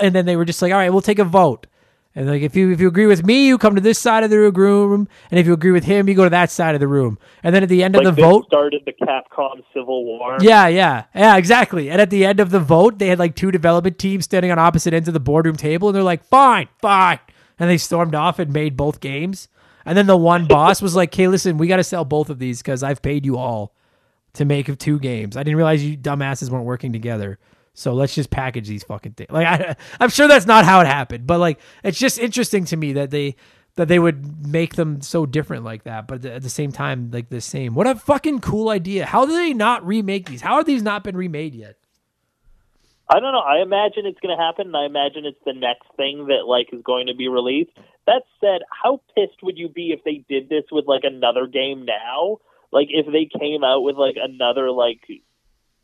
and then they were just like all right, we'll take a vote. And like if you if you agree with me, you come to this side of the room, and if you agree with him, you go to that side of the room. And then at the end Like of the vote, started the Capcom Civil War. yeah, yeah, yeah, exactly. And at the end of the vote, they had like two development teams standing on opposite ends of the boardroom table, and they're like, "Fine, fine," and they stormed off and made both games. And then the one boss was like, "Hey, listen, we got to sell both of these because I've paid you all to make two games. I didn't realize you dumbasses weren't working together." So let's just package these fucking things. Like I, I'm sure that's not how it happened, but like it's just interesting to me that they that they would make them so different like that, but at the same time like the same. What a fucking cool idea! How do they not remake these? How have these not been remade yet? I don't know. I imagine it's going to happen, and I imagine it's the next thing that like is going to be released. That said, how pissed would you be if they did this with like another game now? Like if they came out with like another like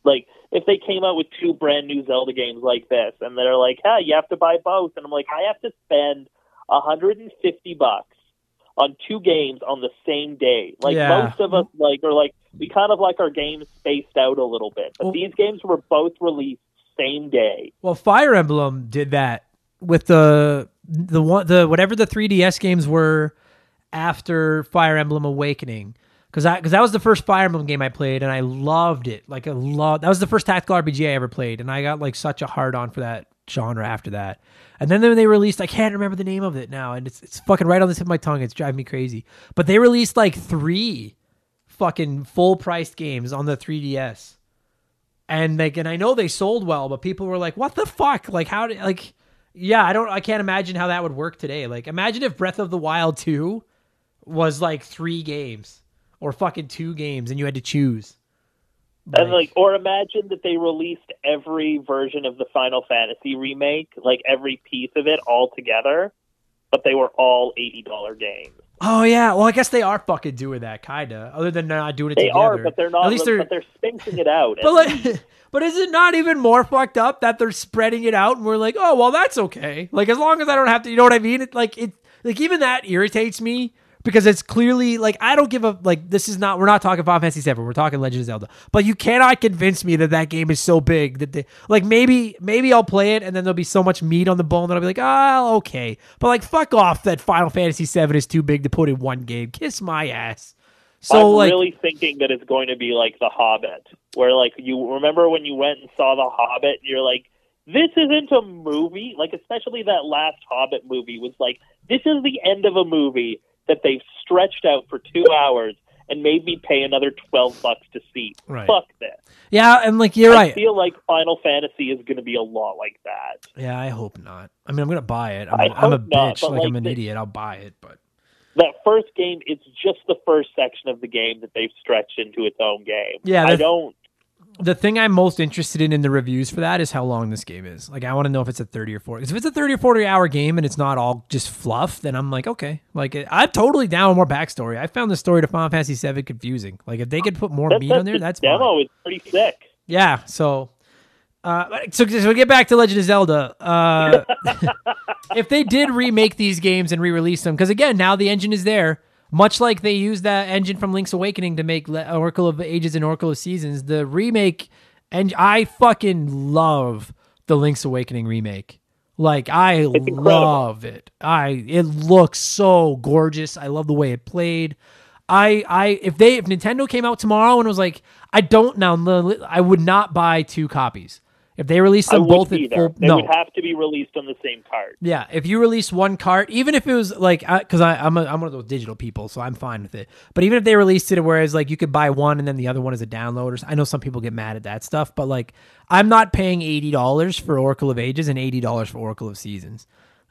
like if they came out with two brand new Zelda games like this, and they're like, "Hey, you have to buy both," and I'm like, I have to spend 150 bucks on two games on the same day. Like Yeah. most of us like are like we kind of like our games spaced out a little bit, but Well- these games were both released same day. Well, Fire Emblem did that with the the one the whatever the 3DS games were after Fire Emblem Awakening. Because because that was the first Fire Emblem game I played and I loved it. Like I loved that was the first tactical RPG I ever played, and I got like such a hard on for that genre after that. And then when they released, I can't remember the name of it now, and it's it's fucking right on the tip of my tongue. It's driving me crazy. But they released like three fucking full priced games on the 3DS and like and I know they sold well, but people were like, "What the fuck? Like how did like yeah, I don't I can't imagine how that would work today. Like imagine if Breath of the Wild 2 was like 3 games or fucking 2 games and you had to choose. And like, or imagine that they released every version of the Final Fantasy remake, like every piece of it all together, but they were all eighty dollar games. Oh yeah. Well, I guess they are fucking doing that, kinda. Other than not doing it They together. are, but they're not. At least they're. But they're spacing it out. But like, but is it not even more fucked up that they're spreading it out and we're like, oh well, that's okay. Like as long as I don't have to, you know what I mean? It like it like even that irritates me because it's clearly like I don't give a like this is not we're not talking Final Fantasy Seven, we're talking Legend of Zelda. But you cannot convince me that that game is so big that they like maybe maybe I'll play it and then there'll be so much meat on the bone that I'll be like, oh okay. But like fuck off that Final Fantasy Seven is too big to put in one game. Kiss my ass. So I'm like really thinking that it's going to be like The Hobbit, where like you remember when you went and saw The Hobbit, and you're like, this isn't a movie. Like especially that last Hobbit movie was like, this is the end of a movie that they've stretched out for two hours and made me pay another twelve bucks to see. Right. Fuck this. yeah, and like you're I right. I feel like Final Fantasy is going to be a lot like that. Yeah, I hope not. I mean, I'm gonna buy it. I'm, I'm a not, bitch. like, like, I'm an the- idiot. I'll buy it, but That first game, it's just the first section of the game that they've stretched into its own game. Yeah, I don't. The thing I'm most interested in in the reviews for that is how long this game is. Like, I want to know if it's a 30 or 40. 'cause If it's a 30 or 40 hour game and it's not all just fluff, then I'm like, okay. Like, I'm totally down with more backstory. I found the story to Final Fantasy VII confusing. Like, if they could put more meat on there, the that's fine. demo is pretty sick. Yeah. So, uh, so, so we get back to Legend of Zelda. Uh, if they did remake these games and re-release them, because again, now the engine is there, much like they used that engine from Link's Awakening to make Oracle of Ages and Oracle of Seasons, the remake, and I fucking love the Link's Awakening remake. Like I love it. I it looks so gorgeous. I love the way it played. I I if they if Nintendo came out tomorrow and was like I don't now I would not buy two copies. If they release them both at full They no would have to be released on the same card. yeah, if you release one cart, even if it was like, because I, I'm a, I'm one of those digital people, so I'm fine with it. But even if they released it, whereas like you could buy one and then the other one is a download, or I know some people get mad at that stuff, but like I'm not paying eighty dollars for Oracle of Ages and eighty dollars for Oracle of Seasons.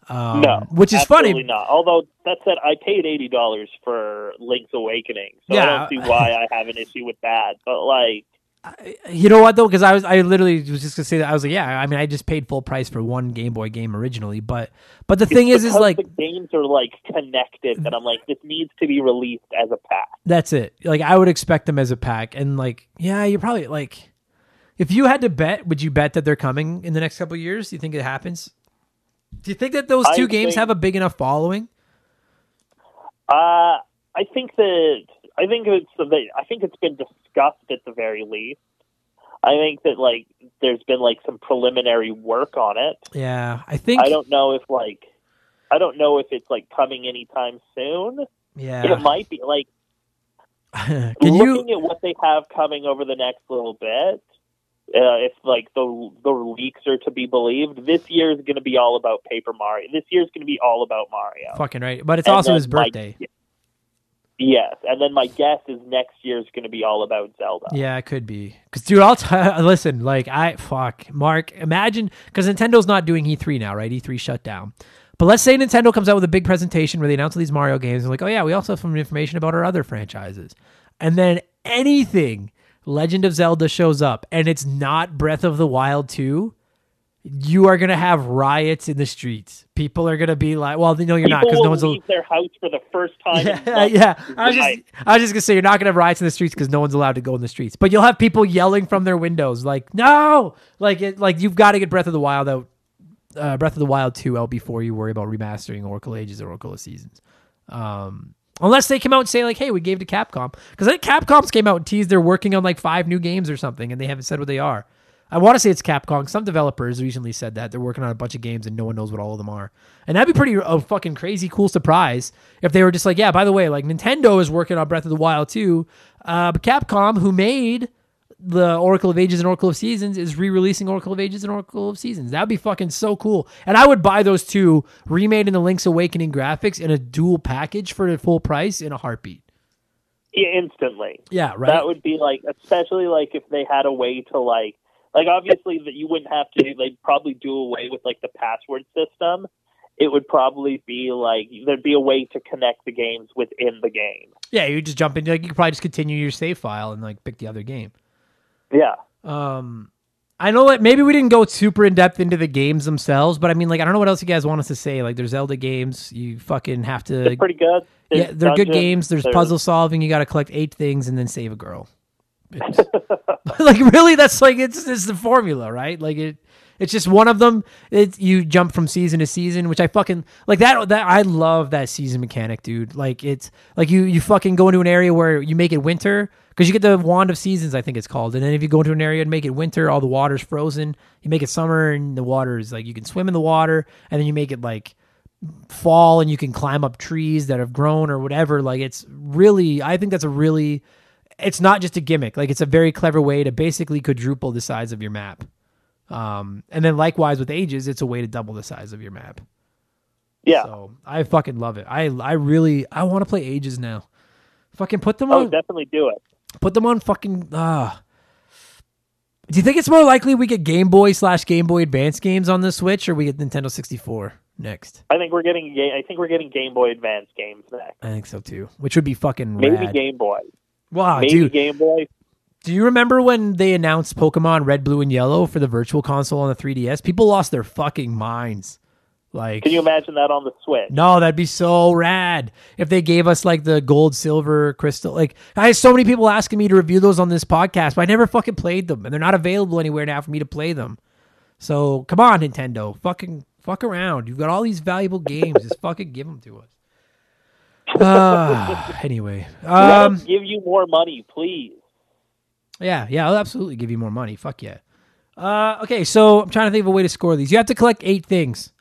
Um, no, which is absolutely funny. Not. Although that said, I paid eighty dollars for Link's Awakening, so I don't see why I have an issue with that. But like, You know what though? Because I was I literally was just gonna say that I was like, yeah, I mean, I just paid full price for one Game Boy game originally, but but the thing is, is like the games are like connected, and I'm like, this needs to be released as a pack. That's it. Like I would expect them as a pack, and like yeah, you're probably like, if you had to bet, would you bet that they're coming in the next couple of years? Do you think it happens? Do you think that those I two games think- have a big enough following? Uh, I think that I think it's I think it's been discussed at the very least. I think that like there's been like some preliminary work on it. Yeah, I think. I don't know if like I don't know if it's like coming anytime soon. yeah. It might be like Can you? looking at what they have coming over the next little bit. Uh, if like the the leaks are to be believed, this year is going to be all about Paper Mario. This year is going to be all about Mario. Fucking right, but it's And also his birthday. Yes, and then my guess is next year is going to be all about Zelda. Yeah, it could be. Cause dude, I'll t- listen. Like I fuck Mark. Imagine because Nintendo's not doing E3 now, right? E3 shut down. But let's say Nintendo comes out with a big presentation where they announce all these Mario games and like, oh yeah, we also have some information about our other franchises, and then anything Legend of Zelda shows up and it's not Breath of the Wild 2, you are gonna have riots in the streets. People are gonna be like, well, no, you're not because no one's. leave their house for the first time. Yeah, yeah. I was just, I was just gonna say you're not gonna have riots in the streets because no one's allowed to go in the streets. But you'll have people yelling from their windows, like no, like it, like you've got to get Breath of the Wild out, uh, Breath of the Wild two out before you worry about remastering Oracle Ages or Oracle of Seasons. Um, unless they come out and say like, hey, we gave to Capcom because I think Capcom's came out and teased they're working on like five new games or something, and they haven't said what they are. I want to say it's Capcom. Some developers recently said that they're working on a bunch of games and no one knows what all of them are. And that'd be pretty a fucking crazy cool surprise if they were just like, yeah, by the way, like Nintendo is working on Breath of the Wild too, uh, but Capcom, who made the Oracle of Ages and Oracle of Seasons, is re-releasing Oracle of Ages and Oracle of Seasons. That'd be fucking so cool. And I would buy those two remade in the Link's Awakening graphics in a dual package for the full price in a heartbeat. Yeah, instantly. Yeah, right. That would be like, especially like if they had a way to like, like obviously that you wouldn't have to. They'd probably do away with like the password system. It would probably be like there'd be a way to connect the games within the game. yeah, you just jump in. Like you could probably just continue your save file and like pick the other game. Yeah. Um, I know that maybe we didn't go super in depth into the games themselves, but I mean, like, I don't know what else you guys want us to say. Like, there's Zelda games. You fucking have to. They're pretty good. yeah, they're good games. There's there's- puzzle solving. You got to collect eight things and then save a girl. It's- like, really, that's like it's it's the formula, right? Like it. It's just one of them. It you jump from season to season, which I fucking like that. That I love that season mechanic, dude. Like it's like you you fucking go into an area where you make it winter because you get the wand of seasons, I think it's called. And then if you go into an area and make it winter, all the water's frozen. You make it summer and the water is like you can swim in the water, and then you make it like fall and you can climb up trees that have grown or whatever. Like it's really, I think that's a really, it's not just a gimmick. Like it's a very clever way to basically quadruple the size of your map. Um, and then likewise with ages, it's a way to double the size of your map. Yeah. So I fucking love it. I I really I want to play ages now. Fucking put them Oh, on. definitely do it. Put them on fucking. Uh, do you think it's more likely we get Game Boy slash Game Boy Advance games on the Switch, or we get Nintendo sixty four next? I think we're getting. I think we're getting Game Boy Advance games next. I think so too. Which would be fucking Maybe rad. Game Boy. Wow, Maybe dude. Game Boy. Do you remember when they announced Pokemon Red, Blue, and Yellow for the Virtual Console on the 3DS? People lost their fucking minds. Like, Can you imagine that on the Switch? no, that'd be so rad if they gave us like the gold, silver, crystal. Like, I had so many people asking me to review those on this podcast, but I never fucking played them, and they're not available anywhere now for me to play them. So come on, Nintendo, fucking fuck around. You've got all these valuable games. Just fucking give them to us. Uh, anyway, um, give you more money, please. Yeah, yeah, I'll absolutely give you more money. Fuck yeah. Uh, okay, so I'm trying to think of a way to score these. You have to collect eight things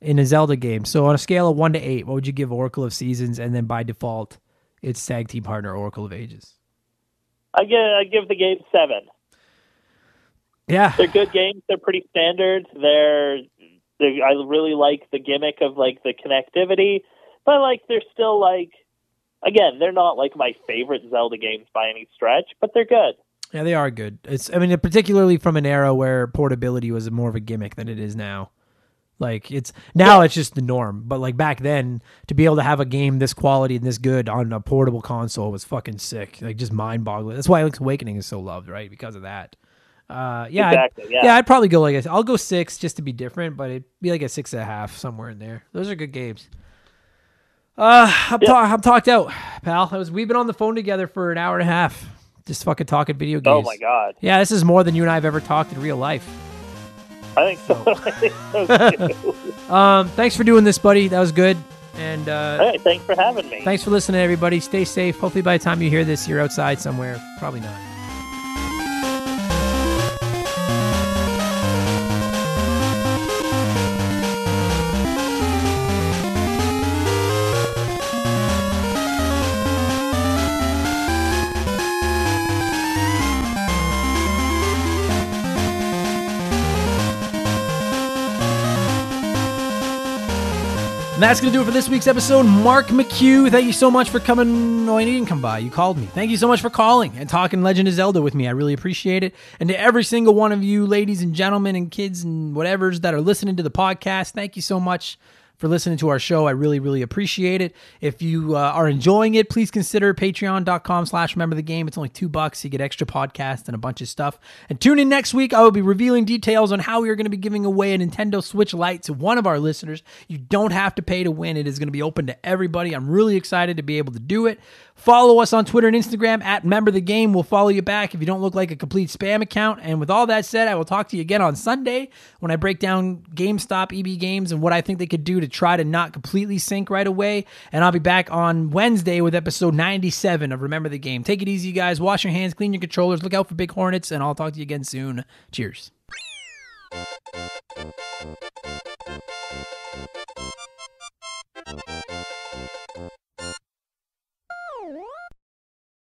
in a Zelda game. So on a scale of one to eight, what would you give Oracle of Seasons, and then by default, its tag team partner Oracle of Ages? I give. I give the game seven. Yeah, They're good games. They're pretty standard. They're, they I really like the gimmick of like the connectivity, but like they're still like, again, they're not like my favorite Zelda games by any stretch, but they're good. yeah, they are good. It's I mean, particularly from an era where portability was more of a gimmick than it is now. Like it's now it's just the norm, but like back then, to be able to have a game this quality and this good on a portable console was fucking sick. Like just mind boggling. That's why Link's Awakening is so loved, right? Because of that. Uh, yeah, I'd- yeah. yeah. I'd probably go like a, I'll go six just to be different, but it'd be like a six and a half somewhere in there. Those are good games. Uh, I'm, Yeah. ta- I'm talked out, pal. I was, we've been on the phone together for an hour and a half, just fucking talking video games. Oh my god, Yeah, this is more than you and I have ever talked in real life. I think so. I think so. Um, thanks for doing this, buddy. That was good. And uh, right, thanks for having me. thanks for listening, everybody. Stay safe. Hopefully, by the time you hear this, you're outside somewhere. Probably not. And that's going to do it for this week's episode. Mark McHugh, thank you so much for coming. No, you didn't come by. You called me. Thank you so much for calling and talking Legend of Zelda with me. I really appreciate it. And to every single one of you, ladies and gentlemen, and kids and whatevers that are listening to the podcast, thank you so much for listening to our show. I really, really appreciate it. If you uh, are enjoying it, please consider patreon.com slash remember the game. It's only two bucks. You get extra podcasts and a bunch of stuff. And tune in next week. I will be revealing details on how we are going to be giving away a Nintendo Switch Lite to one of our listeners. You don't have to pay to win. It is going to be open to everybody. I'm really excited to be able to do it. Follow us on Twitter and Instagram at Member the Game. We'll follow you back if you don't look like a complete spam account. And with all that said, I will talk to you again on Sunday when I break down GameStop EB games and what I think they could do to try to not completely sink right away. And I'll be back on Wednesday with episode 97 of Remember the Game. Take it easy, guys. Wash your hands, clean your controllers, look out for big hornets, and I'll talk to you again soon. Cheers.